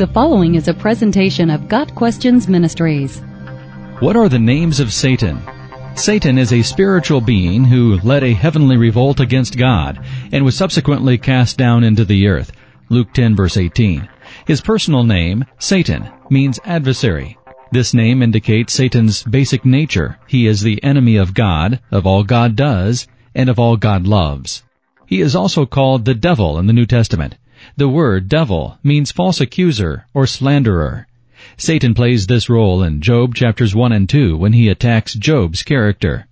The following is a presentation of Got Questions Ministries. What are the names of Satan? Satan is a spiritual being who led a heavenly revolt against God and was subsequently cast down into the earth. Luke 10 verse 18. His personal name, Satan, means adversary. This name indicates Satan's basic nature. He is the enemy of God, of all God does, and of all God loves. He is also called the devil in the New Testament. The word devil means false accuser or slanderer. Satan plays this role in Job chapters 1 and 2 when he attacks Job's character.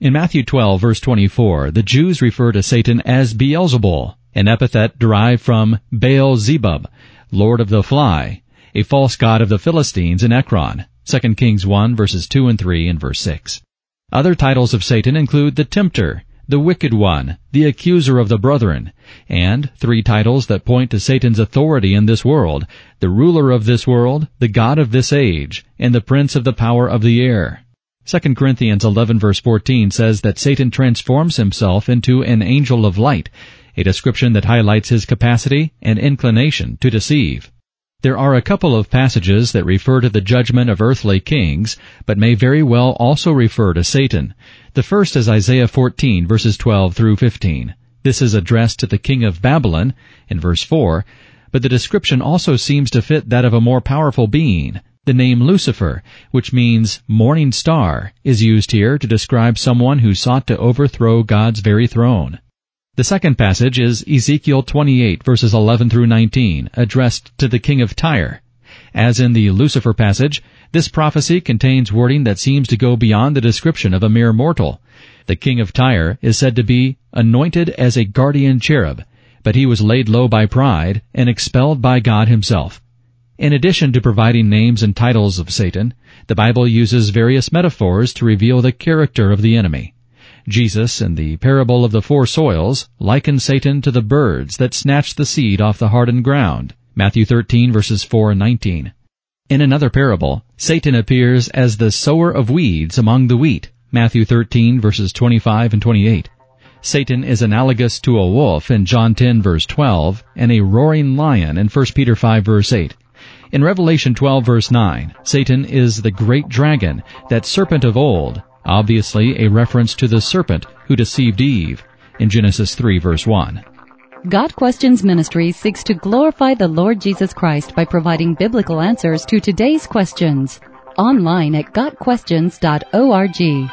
In Matthew 12 verse 24, the Jews refer to Satan as Beelzebul, an epithet derived from Baal Zebub, Lord of the Fly, a false god of the Philistines in Ekron. 2 Kings 1 verses 2 and 3 and verse 6. Other titles of Satan include the Tempter, the Wicked One, the Accuser of the Brethren, and three titles that point to Satan's authority in this world, the ruler of this world, the God of this age, and the prince of the power of the air. 2 Corinthians 11 verse 14 says that Satan transforms himself into an angel of light, a description that highlights his capacity and inclination to deceive. There are a couple of passages that refer to the judgment of earthly kings, but may very well also refer to Satan. The first is Isaiah 14 verses 12 through 15. This is addressed to the king of Babylon in verse 4, but the description also seems to fit that of a more powerful being. The name Lucifer, which means morning star, is used here to describe someone who sought to overthrow God's very throne. The second passage is Ezekiel 28 verses 11 through 19, addressed to the king of Tyre. As in the Lucifer passage, this prophecy contains wording that seems to go beyond the description of a mere mortal. The king of Tyre is said to be anointed as a guardian cherub, but he was laid low by pride and expelled by God himself. In addition to providing names and titles of Satan, the Bible uses various metaphors to reveal the character of the enemy. Jesus, in the parable of the four soils, likened Satan to the birds that snatch the seed off the hardened ground. Matthew 13 verses 4 and 19. In another parable, Satan appears as the sower of weeds among the wheat. Matthew 13 verses 25 and 28. Satan is analogous to a wolf in John 10 verse 12 and a roaring lion in 1 Peter 5 verse 8. In Revelation 12 verse 9, Satan is the great dragon, that serpent of old, obviously a reference to the serpent who deceived Eve in Genesis 3 verse 1. Got Questions Ministry seeks to glorify the Lord Jesus Christ by providing biblical answers to today's questions. Online at GotQuestions.org.